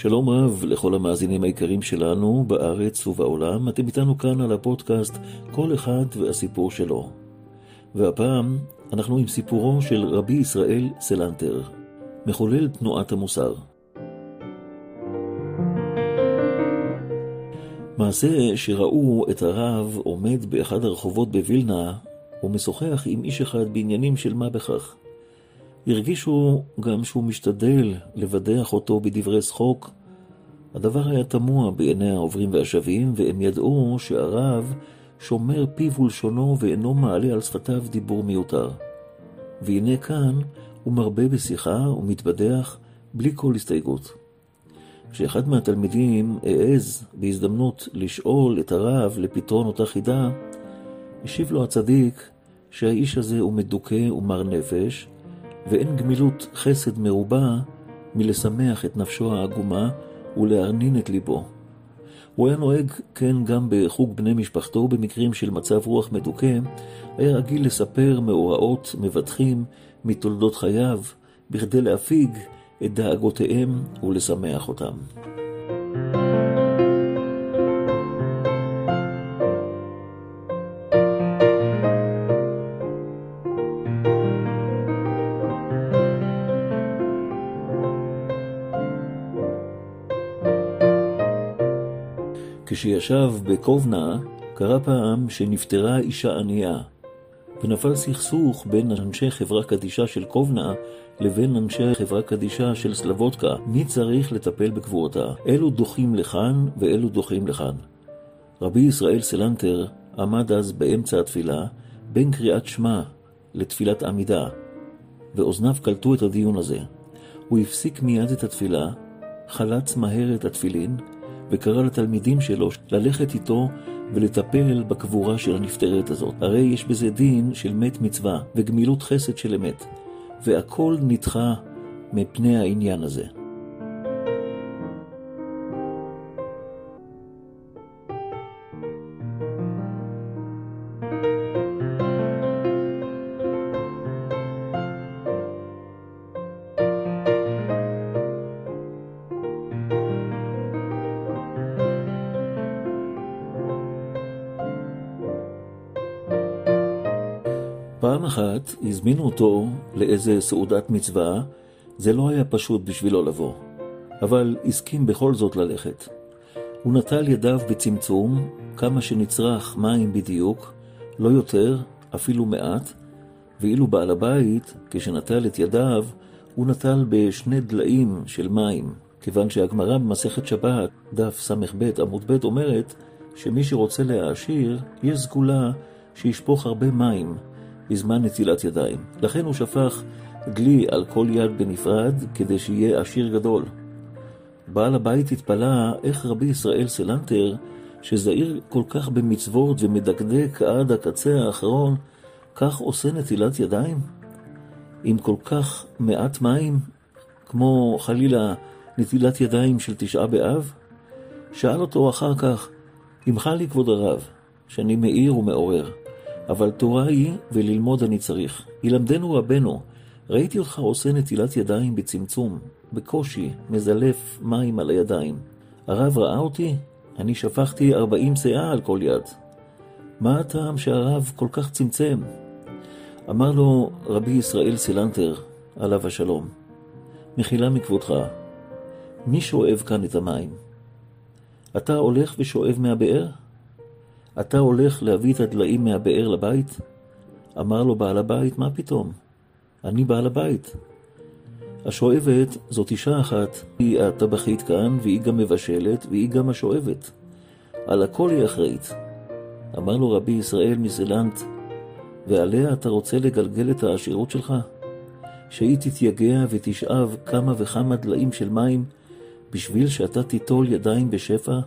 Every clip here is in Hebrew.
שלום רב לכל המאזינים היקרים שלנו בארץ ובעולם, אתם איתנו כאן על הפודקאסט כל אחד והסיפור שלו. והפעם אנחנו עם סיפורו של רבי ישראל סלנטר, מחולל תנועת המוסר. מעשה שראו את הרב עומד באחד הרחובות בווילנה ומשוחח עם איש אחד בעניינים של מה בכך. הרגישו גם שהוא משתדל לבדח אותו בדברי שחוק. הדבר היה תמוה בעיני העוברים והשבים, והם ידעו שהרב שומר פיו ולשונו ואינו מעלה על שפתיו דיבור מיותר. והנה כאן הוא מרבה בשיחה ומתבדח בלי כל הסתייגות. כשאחד מהתלמידים העז בהזדמנות לשאול את הרב לפתרון אותה חידה, השיב לו הצדיק שהאיש הזה הוא מדוכא ומר נפש, ואין גמילות חסד מרובה מלשמח את נפשו העגומה ולהרנין את ליבו. הוא היה נוהג כן גם בחוג בני משפחתו במקרים של מצב רוח מדוכא, היה רגיל לספר מאורעות מבטחים מתולדות חייו, בכדי להפיג את דאגותיהם ולשמח אותם. כשישב בקובנה, קרה פעם שנפטרה אישה ענייה, ונפל סכסוך בין אנשי חברה קדישה של קובנה לבין אנשי חברה קדישה של סלבודקה, מי צריך לטפל בקבורתה. אלו דוחים לכאן ואלו דוחים לכאן. רבי ישראל סלנטר עמד אז באמצע התפילה, בין קריאת שמע לתפילת עמידה, ואוזניו קלטו את הדיון הזה. הוא הפסיק מיד את התפילה, חלץ מהר את התפילין, וקרא לתלמידים שלו ללכת איתו ולטפל בקבורה של הנפטרת הזאת. הרי יש בזה דין של מת מצווה וגמילות חסד של אמת, והכל נדחה מפני העניין הזה. אחת הזמינו אותו לאיזה סעודת מצווה, זה לא היה פשוט בשבילו לבוא, אבל הסכים בכל זאת ללכת. הוא נטל ידיו בצמצום, כמה שנצרך מים בדיוק, לא יותר, אפילו מעט, ואילו בעל הבית, כשנטל את ידיו, הוא נטל בשני דליים של מים, כיוון שהגמרא במסכת שבת, דף ס"ב עמוד ב', אומרת שמי שרוצה להעשיר, יש סגולה שישפוך הרבה מים, בזמן נטילת ידיים. לכן הוא שפך דלי על כל יד בנפרד, כדי שיהיה עשיר גדול. בעל הבית התפלא איך רבי ישראל סלנטר, שזהיר כל כך במצוות ומדקדק עד הקצה האחרון, כך עושה נטילת ידיים? עם כל כך מעט מים, כמו חלילה נטילת ידיים של תשעה באב? שאל אותו אחר כך, ימחל לי כבוד הרב, שאני מאיר ומעורר. אבל תורה היא, וללמוד אני צריך. ילמדנו רבנו, ראיתי אותך עושה נטילת ידיים בצמצום, בקושי, מזלף מים על הידיים. הרב ראה אותי? אני שפכתי ארבעים שאה על כל יד. מה הטעם שהרב כל כך צמצם? אמר לו רבי ישראל סילנטר, עליו השלום, מחילה מכבודך, מי שואב כאן את המים? אתה הולך ושואב מהבאר? אתה הולך להביא את הדליים מהבאר לבית? אמר לו בעל הבית, מה פתאום? אני בעל הבית. השואבת זאת אישה אחת, היא הטבחית כאן, והיא גם מבשלת, והיא גם השואבת. על הכל היא אחראית. אמר לו רבי ישראל מסילנט, ועליה אתה רוצה לגלגל את העשירות שלך? שהיא תתייגע ותשאב כמה וכמה דליים של מים, בשביל שאתה תיטול ידיים בשפע?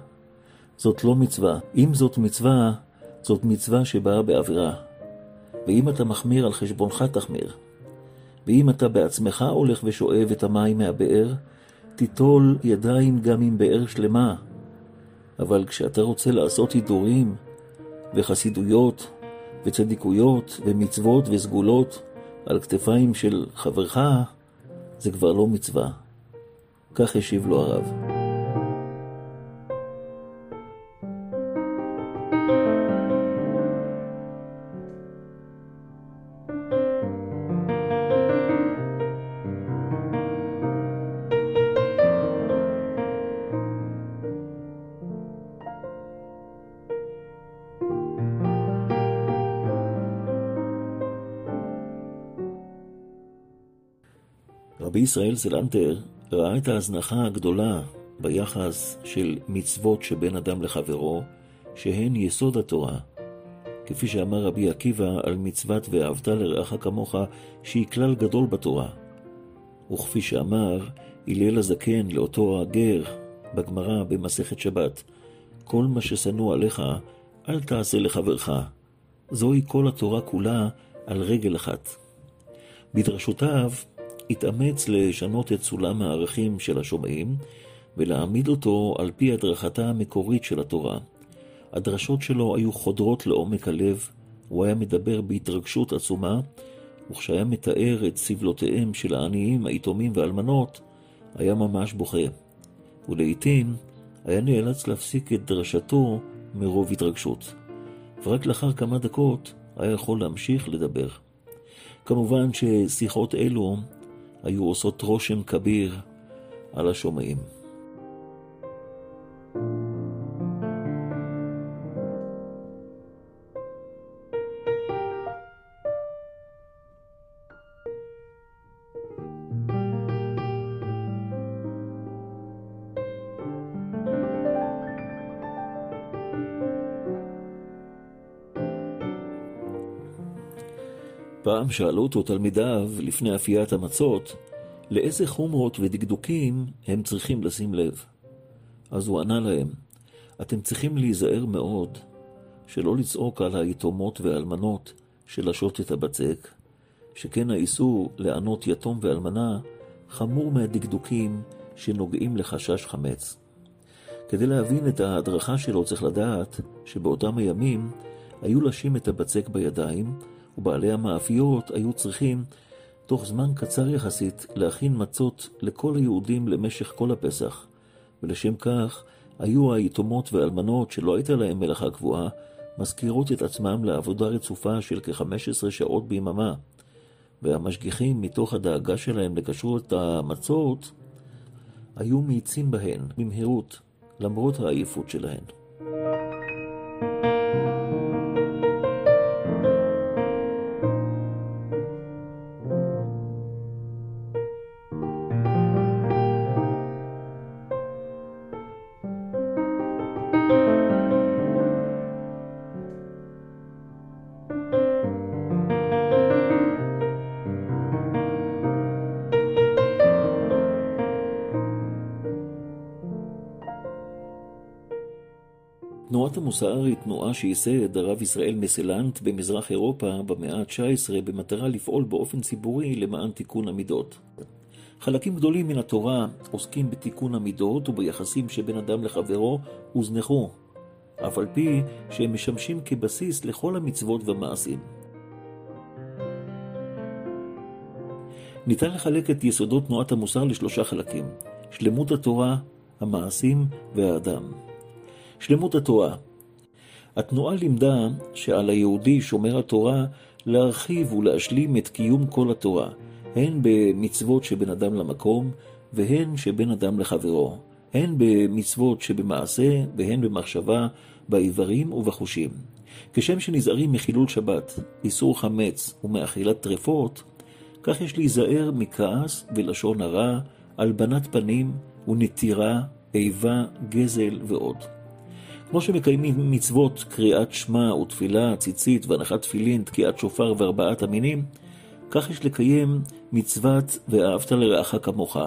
זאת לא מצווה. אם זאת מצווה, זאת מצווה שבאה בעבירה. ואם אתה מחמיר על חשבונך, תחמיר. ואם אתה בעצמך הולך ושואב את המים מהבאר, תיטול ידיים גם עם באר שלמה. אבל כשאתה רוצה לעשות הידורים, וחסידויות, וצדיקויות, ומצוות וסגולות על כתפיים של חברך, זה כבר לא מצווה. כך השיב לו הרב. ישראל סלנטר ראה את ההזנחה הגדולה ביחס של מצוות שבין אדם לחברו, שהן יסוד התורה. כפי שאמר רבי עקיבא על מצוות ואהבת לרעך כמוך, שהיא כלל גדול בתורה. וכפי שאמר הלל הזקן לאותו הגר בגמרא במסכת שבת, כל מה ששנוא עליך, אל תעשה לחברך. זוהי כל התורה כולה על רגל אחת. בדרשותיו התאמץ לשנות את סולם הערכים של השומעים ולהעמיד אותו על פי הדרכתה המקורית של התורה. הדרשות שלו היו חודרות לעומק הלב, הוא היה מדבר בהתרגשות עצומה, וכשהיה מתאר את סבלותיהם של העניים, היתומים והאלמנות, היה ממש בוכה. ולעיתים היה נאלץ להפסיק את דרשתו מרוב התרגשות. ורק לאחר כמה דקות היה יכול להמשיך לדבר. כמובן ששיחות אלו היו עושות רושם כביר על השומעים. פעם שאלו אותו תלמידיו, לפני אפיית המצות, לאיזה חומרות ודקדוקים הם צריכים לשים לב. אז הוא ענה להם, אתם צריכים להיזהר מאוד שלא לצעוק על היתומות והאלמנות שלשות את הבצק, שכן האיסור לענות יתום ואלמנה חמור מהדקדוקים שנוגעים לחשש חמץ. כדי להבין את ההדרכה שלו צריך לדעת שבאותם הימים היו לשים את הבצק בידיים ובעלי המאפיות היו צריכים תוך זמן קצר יחסית להכין מצות לכל היהודים למשך כל הפסח, ולשם כך היו היתומות והאלמנות שלא הייתה להם מלאכה קבועה, מזכירות את עצמם לעבודה רצופה של כ-15 שעות ביממה, והמשגיחים מתוך הדאגה שלהם לכשרות המצות, היו מאיצים בהן במהירות, למרות העייפות שלהן. תנועת המוסר היא תנועה שייסד הרב ישראל מסלנט במזרח אירופה במאה ה-19 במטרה לפעול באופן ציבורי למען תיקון המידות. חלקים גדולים מן התורה עוסקים בתיקון המידות וביחסים שבין אדם לחברו הוזנחו, אף על פי שהם משמשים כבסיס לכל המצוות והמעשים. ניתן לחלק את יסודות תנועת המוסר לשלושה חלקים שלמות התורה, המעשים והאדם. שלמות התורה. התנועה לימדה שעל היהודי שומר התורה להרחיב ולהשלים את קיום כל התורה, הן במצוות שבין אדם למקום, והן שבין אדם לחברו, הן במצוות שבמעשה והן במחשבה, באיברים ובחושים. כשם שנזהרים מחילול שבת, איסור חמץ ומאכילת טרפות, כך יש להיזהר מכעס ולשון הרע, הלבנת פנים ונטירה, איבה, גזל ועוד. כמו שמקיימים מצוות קריאת שמע ותפילה, ציצית והנחת תפילין, תקיעת שופר וארבעת המינים, כך יש לקיים מצוות ואהבת לרעך כמוך,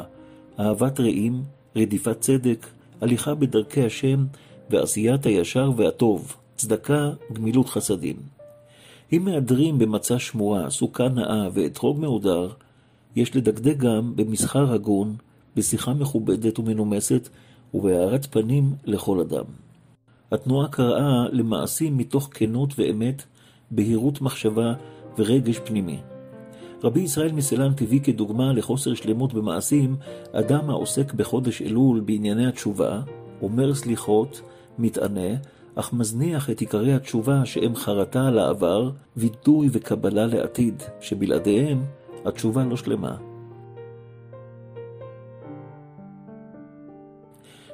אהבת רעים, רדיפת צדק, הליכה בדרכי השם ועשיית הישר והטוב, צדקה, גמילות חסדים. אם מהדרים במצע שמורה, סוכה נאה ואתרוג מהודר, יש לדקדק גם במסחר הגון, בשיחה מכובדת ומנומסת ובהארת פנים לכל אדם. התנועה קראה למעשים מתוך כנות ואמת, בהירות מחשבה ורגש פנימי. רבי ישראל מסלנט הביא כדוגמה לחוסר שלמות במעשים אדם העוסק בחודש אלול בענייני התשובה, אומר סליחות, מתענה, אך מזניח את עיקרי התשובה שהם חרטה על העבר, וידוי וקבלה לעתיד, שבלעדיהם התשובה לא שלמה.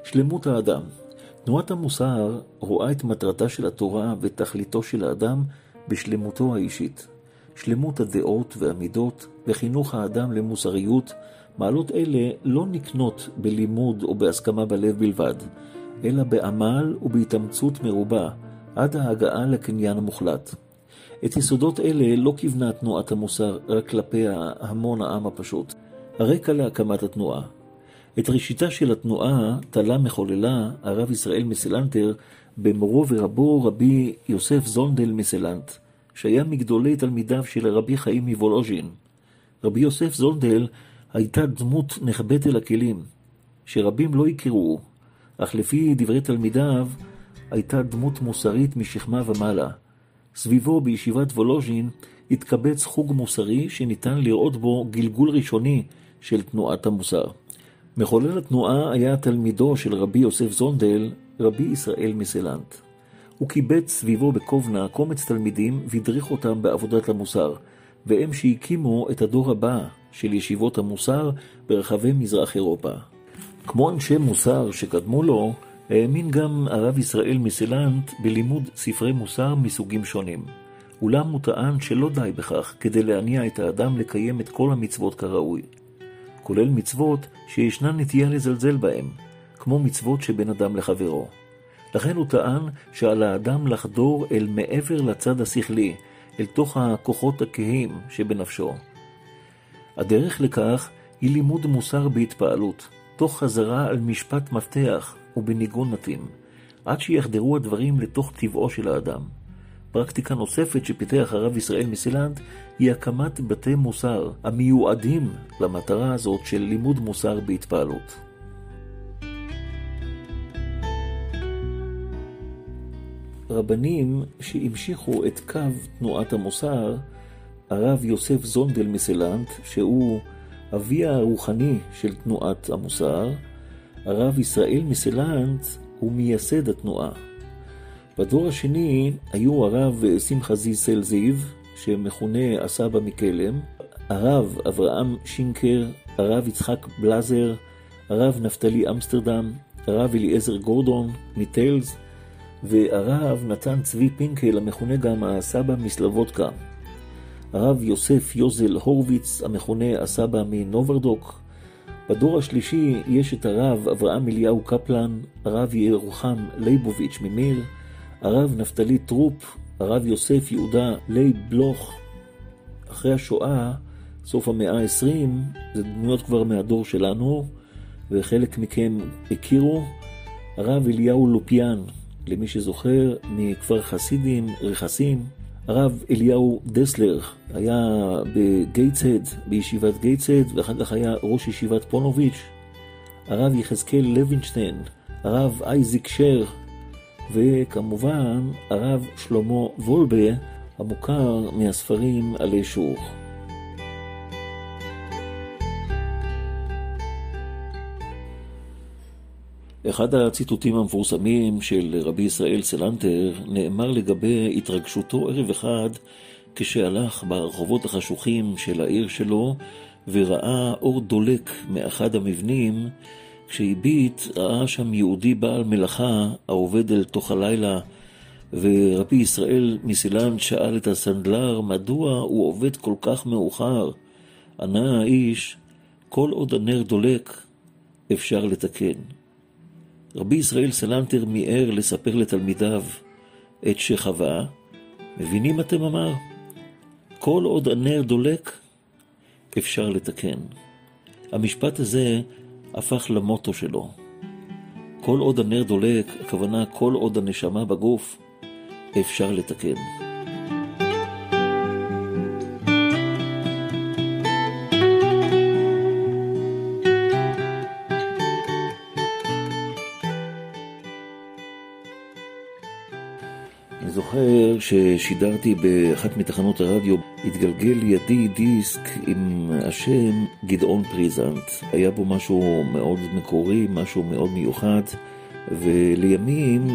שלמות האדם תנועת המוסר רואה את מטרתה של התורה ותכליתו של האדם בשלמותו האישית. שלמות הדעות והמידות וחינוך האדם למוסריות מעלות אלה לא נקנות בלימוד או בהסכמה בלב בלבד, אלא בעמל ובהתאמצות מרובה, עד ההגעה לקניין המוחלט. את יסודות אלה לא כיוונה תנועת המוסר רק כלפי המון העם הפשוט. הרקע להקמת התנועה. את ראשיתה של התנועה תלה מחוללה הרב ישראל מסלנטר במורו ורבו רבי יוסף זונדל מסלנט, שהיה מגדולי תלמידיו של רבי חיים מוולוז'ין. רבי יוסף זונדל הייתה דמות נחבאת אל הכלים, שרבים לא הכירו, אך לפי דברי תלמידיו, הייתה דמות מוסרית משכמה ומעלה. סביבו בישיבת וולוז'ין התקבץ חוג מוסרי שניתן לראות בו גלגול ראשוני של תנועת המוסר. מחולל התנועה היה תלמידו של רבי יוסף זונדל, רבי ישראל מסלנט. הוא קיבץ סביבו בקובנה קומץ תלמידים והדריך אותם בעבודת המוסר, והם שהקימו את הדור הבא של ישיבות המוסר ברחבי מזרח אירופה. כמו אנשי מוסר שקדמו לו, האמין גם הרב ישראל מסלנט בלימוד ספרי מוסר מסוגים שונים. אולם הוא טען שלא די בכך כדי להניע את האדם לקיים את כל המצוות כראוי. כולל מצוות שישנה נטייה לזלזל בהם, כמו מצוות שבין אדם לחברו. לכן הוא טען שעל האדם לחדור אל מעבר לצד השכלי, אל תוך הכוחות הכהים שבנפשו. הדרך לכך היא לימוד מוסר בהתפעלות, תוך חזרה על משפט מפתח ובניגון מתאים, עד שיחדרו הדברים לתוך טבעו של האדם. פרקטיקה נוספת שפיתח הרב ישראל מסילנד היא הקמת בתי מוסר המיועדים למטרה הזאת של לימוד מוסר בהתפעלות. רבנים שהמשיכו את קו תנועת המוסר, הרב יוסף זונדל מסלנט, שהוא אביה הרוחני של תנועת המוסר, הרב ישראל מסלנט הוא מייסד התנועה. בדור השני היו הרב שמחה זיסל זיו, שמכונה הסבא מקלם, הרב אברהם שינקר, הרב יצחק בלזר, הרב נפתלי אמסטרדם, הרב אליעזר גורדון מטלז, והרב נתן צבי פינקל, המכונה גם הסבא מסלבודקה. הרב יוסף יוזל הורוביץ, המכונה הסבא מנוברדוק. בדור השלישי יש את הרב אברהם אליהו קפלן, הרב ירוחם ליבוביץ ממיר, הרב נפתלי טרופ, הרב יוסף יהודה לייב בלוך. אחרי השואה, סוף המאה ה-20, זה דמויות כבר מהדור שלנו, וחלק מכם הכירו. הרב אליהו לופיאן, למי שזוכר, מכפר חסידים, רכסים. הרב אליהו דסלר היה בגייטסהד, בישיבת גייטסהד, ואחר כך היה ראש ישיבת פונוביץ'. הרב יחזקאל לוינשטיין, הרב אייזיק שר, וכמובן הרב שלמה וולבה, המוכר מהספרים עלי שוך. אחד הציטוטים המפורסמים של רבי ישראל סלנטר נאמר לגבי התרגשותו ערב אחד כשהלך ברחובות החשוכים של העיר שלו וראה אור דולק מאחד המבנים כשהביט ראה שם יהודי בעל מלאכה העובד אל תוך הלילה ורבי ישראל מסילנט שאל את הסנדלר מדוע הוא עובד כל כך מאוחר. ענה האיש, כל עוד הנר דולק אפשר לתקן. רבי ישראל סלנטר מיהר לספר לתלמידיו את שחווה, מבינים אתם אמר? כל עוד הנר דולק, אפשר לתקן. המשפט הזה הפך למוטו שלו. כל עוד הנר דולק, הכוונה כל עוד הנשמה בגוף, אפשר לתקן. ששידרתי באחת מתחנות הרדיו, התגלגל לידי דיסק עם השם גדעון פריזנט. היה בו משהו מאוד מקורי, משהו מאוד מיוחד, ולימים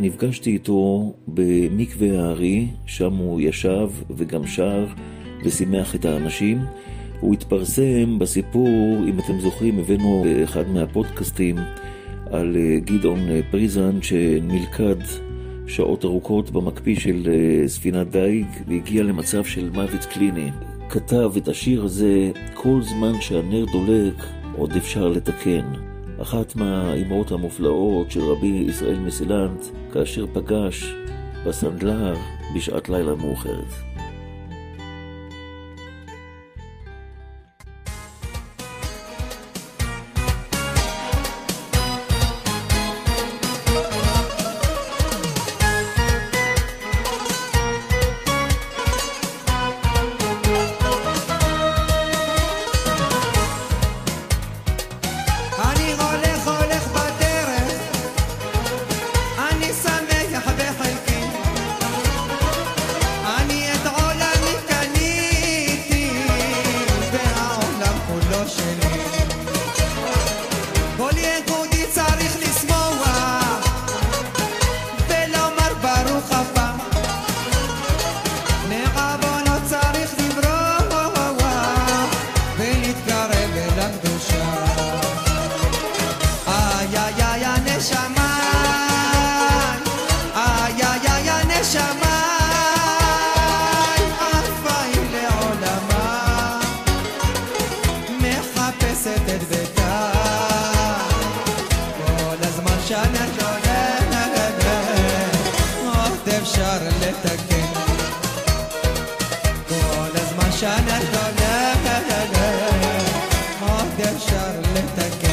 נפגשתי איתו במקווה הארי, שם הוא ישב וגם שר ושימח את האנשים. הוא התפרסם בסיפור, אם אתם זוכרים, הבאנו באחד מהפודקאסטים על גדעון פריזנט שנלכד שעות ארוכות במקפיא של אה, ספינת דייג והגיע למצב של מוות קליני. כתב את השיר הזה כל זמן שהנר דולק עוד אפשר לתקן. אחת מהאימהות המופלאות של רבי ישראל מסילנט, כאשר פגש בסנדלר בשעת לילה מאוחרת. hasta que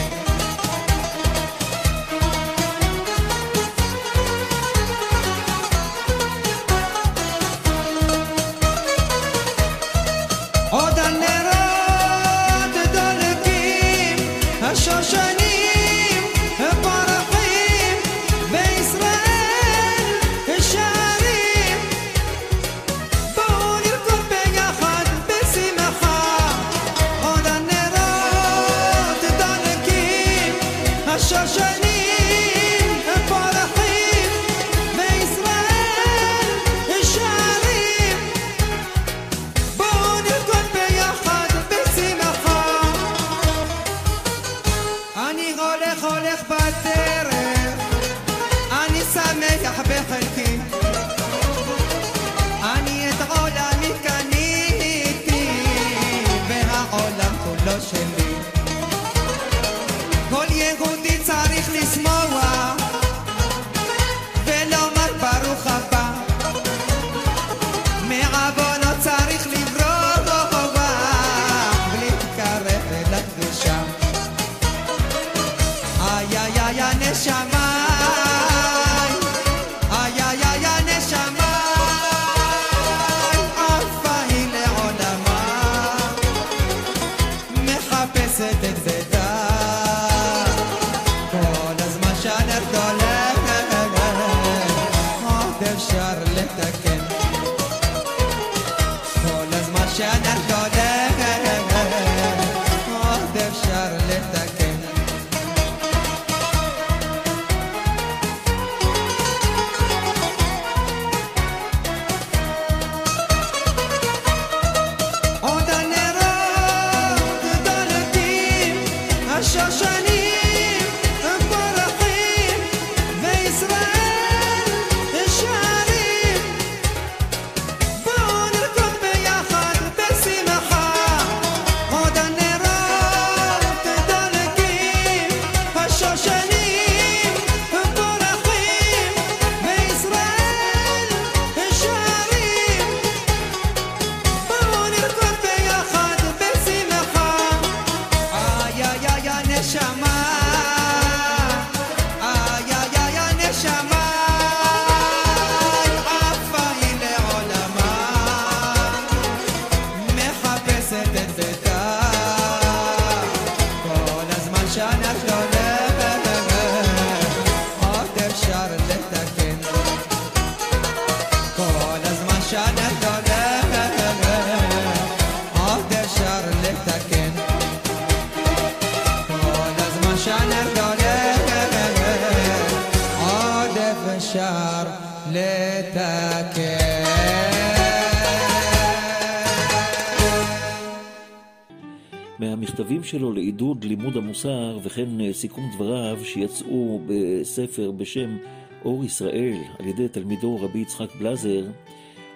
מהמכתבים שלו לעידוד לימוד המוסר וכן אה, סיכום דבריו שיצאו בספר בשם אור ישראל על ידי תלמידו רבי יצחק בלזר,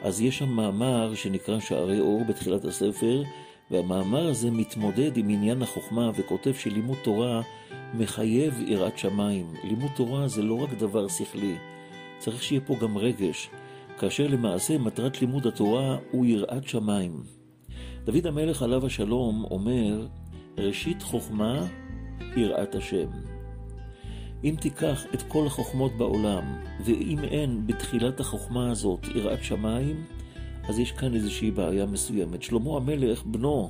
אז יש שם מאמר שנקרא שערי אור בתחילת הספר, והמאמר הזה מתמודד עם עניין החוכמה וכותב שלימוד תורה מחייב יראת שמיים. לימוד תורה זה לא רק דבר שכלי, צריך שיהיה פה גם רגש, כאשר למעשה מטרת לימוד התורה הוא יראת שמיים. דוד המלך עליו השלום אומר, ראשית חוכמה יראת השם. אם תיקח את כל החוכמות בעולם, ואם אין בתחילת החוכמה הזאת יראת שמיים, אז יש כאן איזושהי בעיה מסוימת. שלמה המלך, בנו,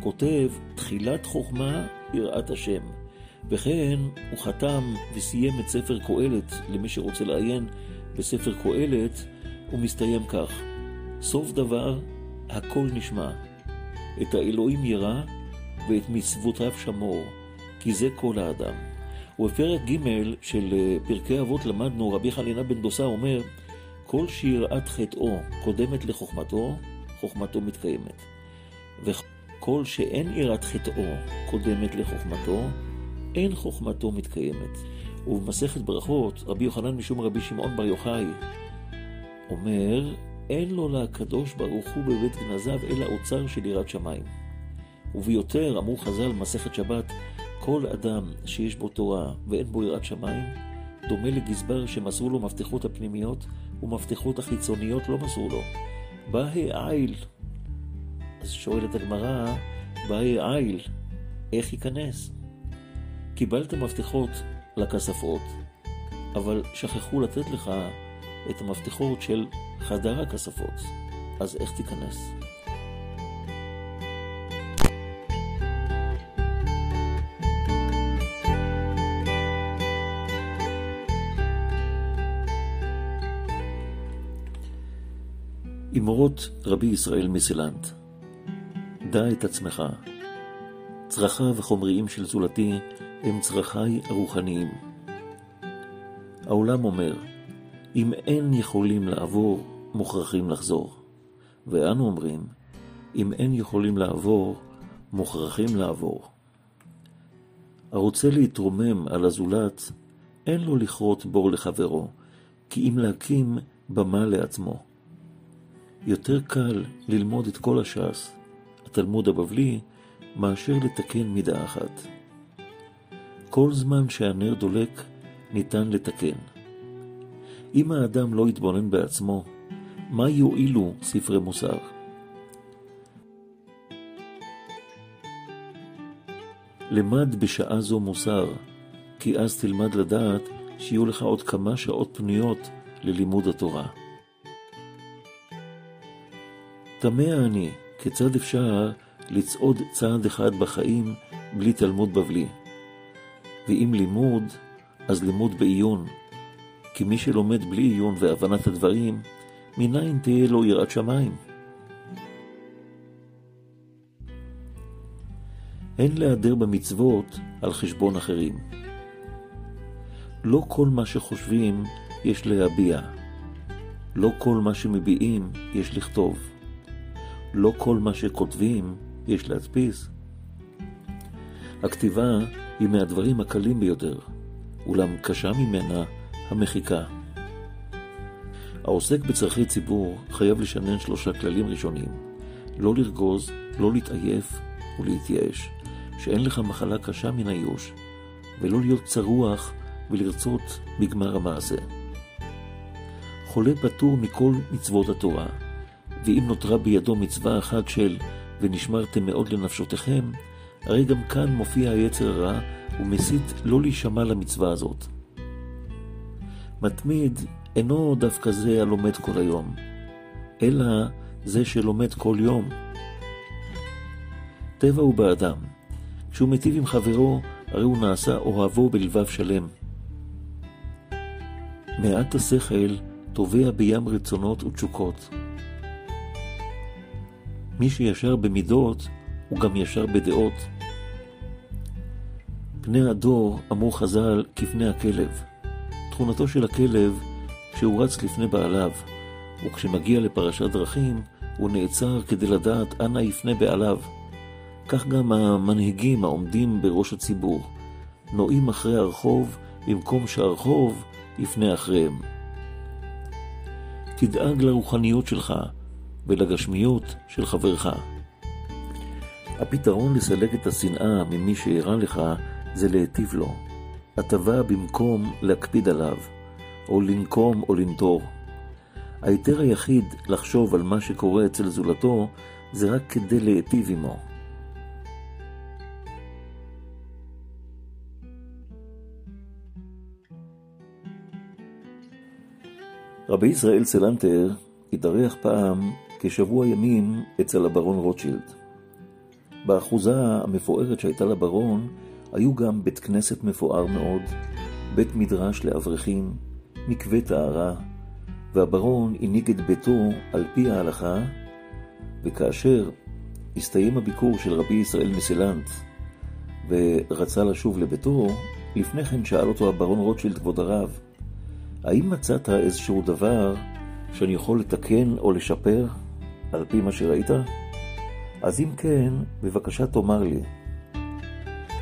כותב, תחילת חוכמה יראת השם. וכן, הוא חתם וסיים את ספר קהלת, למי שרוצה לעיין בספר קהלת, הוא מסתיים כך: סוף דבר, הכל נשמע. את האלוהים ירא ואת מצוותיו שמור, כי זה כל האדם. ובפרק ג' של אה, פרקי אבות למדנו, רבי חנינה בן דוסה אומר, כל שיראת חטאו קודמת לחוכמתו, חוכמתו מתקיימת. וכל שאין יראת חטאו קודמת לחוכמתו, אין חוכמתו מתקיימת. ובמסכת ברכות, רבי יוחנן משום רבי שמעון בר יוחאי אומר, אין לו לקדוש ברוך הוא בבית גנזיו אלא אוצר של יראת שמיים. וביותר, אמרו חז"ל, מסכת שבת, כל אדם שיש בו תורה ואין בו יראת שמיים, דומה לגזבר שמסרו לו מפתחות הפנימיות ומפתחות החיצוניות לא מסרו לו. באי עיל. אז שואלת הגמרא, באי עיל, איך ייכנס? קיבלת מפתחות לכספות, אבל שכחו לתת לך את המפתחות של חדר הכספות, אז איך תיכנס? אמרות רבי ישראל מסילנט, דע את עצמך, צרכיו החומריים של זולתי הם צרכיי הרוחניים. העולם אומר, אם אין יכולים לעבור, מוכרחים לחזור. ואנו אומרים, אם אין יכולים לעבור, מוכרחים לעבור. הרוצה להתרומם על הזולת, אין לו לכרות בור לחברו, כי אם להקים במה לעצמו. יותר קל ללמוד את כל הש"ס, התלמוד הבבלי, מאשר לתקן מידה אחת. כל זמן שהנר דולק, ניתן לתקן. אם האדם לא יתבונן בעצמו, מה יועילו ספרי מוסר? למד בשעה זו מוסר, כי אז תלמד לדעת שיהיו לך עוד כמה שעות פנויות ללימוד התורה. תמה אני, כיצד אפשר לצעוד צעד אחד בחיים בלי תלמוד בבלי? ואם לימוד, אז לימוד בעיון, כי מי שלומד בלי עיון והבנת הדברים, מניין תהיה לו יראת שמיים? אין להיעדר במצוות על חשבון אחרים. לא כל מה שחושבים יש להביע. לא כל מה שמביעים יש לכתוב. לא כל מה שכותבים יש להדפיס. הכתיבה היא מהדברים הקלים ביותר, אולם קשה ממנה המחיקה. העוסק בצרכי ציבור חייב לשנן שלושה כללים ראשונים לא לרגוז, לא להתעייף ולהתייאש, שאין לך מחלה קשה מן הייאוש, ולא להיות צרוח ולרצות בגמר המעשה. חולה פטור מכל מצוות התורה, ואם נותרה בידו מצווה אחת של ונשמרתם מאוד לנפשותיכם, הרי גם כאן מופיע היצר הרע ומסית לא להישמע למצווה הזאת. מתמיד אינו דווקא זה הלומד כל היום, אלא זה שלומד כל יום. טבע הוא באדם, כשהוא מיטיב עם חברו, הרי הוא נעשה אוהבו בלבב שלם. מעט השכל טובע בים רצונות ותשוקות. מי שישר במידות, הוא גם ישר בדעות. פני הדור, אמרו חז"ל, כפני הכלב. תכונתו של הכלב, כשהוא רץ לפני בעליו, וכשמגיע לפרשת דרכים, הוא נעצר כדי לדעת אנה יפנה בעליו. כך גם המנהיגים העומדים בראש הציבור, נועים אחרי הרחוב, במקום שהרחוב יפנה אחריהם. תדאג לרוחניות שלך ולגשמיות של חברך. הפתרון לסלק את השנאה ממי שאירע לך זה להיטיב לו. הטבה במקום להקפיד עליו, או לנקום או לנטור. ההיתר היחיד לחשוב על מה שקורה אצל זולתו זה רק כדי להיטיב עמו. רבי ישראל סלנטר התארח פעם כשבוע ימים אצל הברון רוטשילד. באחוזה המפוארת שהייתה לברון היו גם בית כנסת מפואר מאוד, בית מדרש לאברכים, מקווה טהרה, והברון הנהיג את ביתו על פי ההלכה, וכאשר הסתיים הביקור של רבי ישראל מסילנט ורצה לשוב לביתו, לפני כן שאל אותו הברון רוטשילד, כבוד הרב, האם מצאת איזשהו דבר שאני יכול לתקן או לשפר על פי מה שראית? אז אם כן, בבקשה תאמר לי.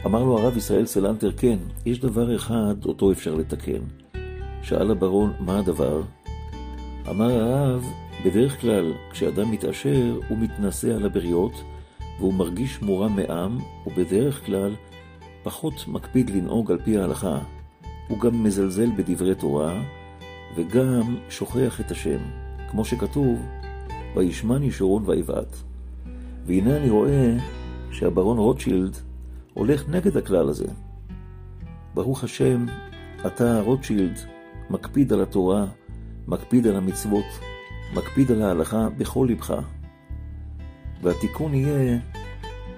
אמר לו הרב ישראל סלנטר, כן, יש דבר אחד אותו אפשר לתקן. שאל הברון, מה הדבר? אמר הרב, בדרך כלל, כשאדם מתעשר, הוא מתנשא על הבריות, והוא מרגיש מורם מעם, ובדרך כלל פחות מקפיד לנהוג על פי ההלכה. הוא גם מזלזל בדברי תורה, וגם שוכח את השם, כמו שכתוב, וישמן ישורון ויבעט. והנה אני רואה שהברון רוטשילד הולך נגד הכלל הזה. ברוך השם, אתה, רוטשילד, מקפיד על התורה, מקפיד על המצוות, מקפיד על ההלכה בכל לבך. והתיקון יהיה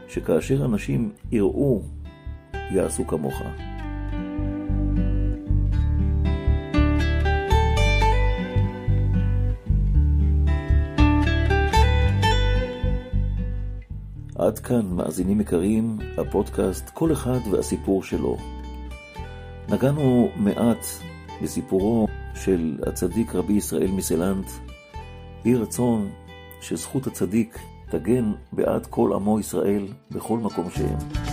שכאשר אנשים יראו, יעשו כמוך. עד כאן, מאזינים יקרים, הפודקאסט כל אחד והסיפור שלו. נגענו מעט בסיפורו של הצדיק רבי ישראל מסלנט. יהי רצון שזכות הצדיק תגן בעד כל עמו ישראל בכל מקום שהם.